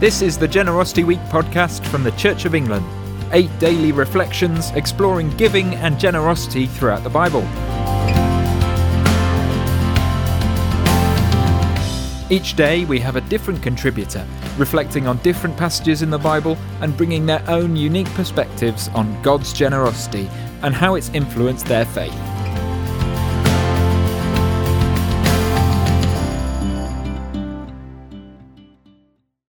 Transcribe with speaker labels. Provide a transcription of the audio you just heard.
Speaker 1: This is the Generosity Week podcast from the Church of England. Eight daily reflections exploring giving and generosity throughout the Bible. Each day we have a different contributor, reflecting on different passages in the Bible and bringing their own unique perspectives on God's generosity and how it's influenced their faith.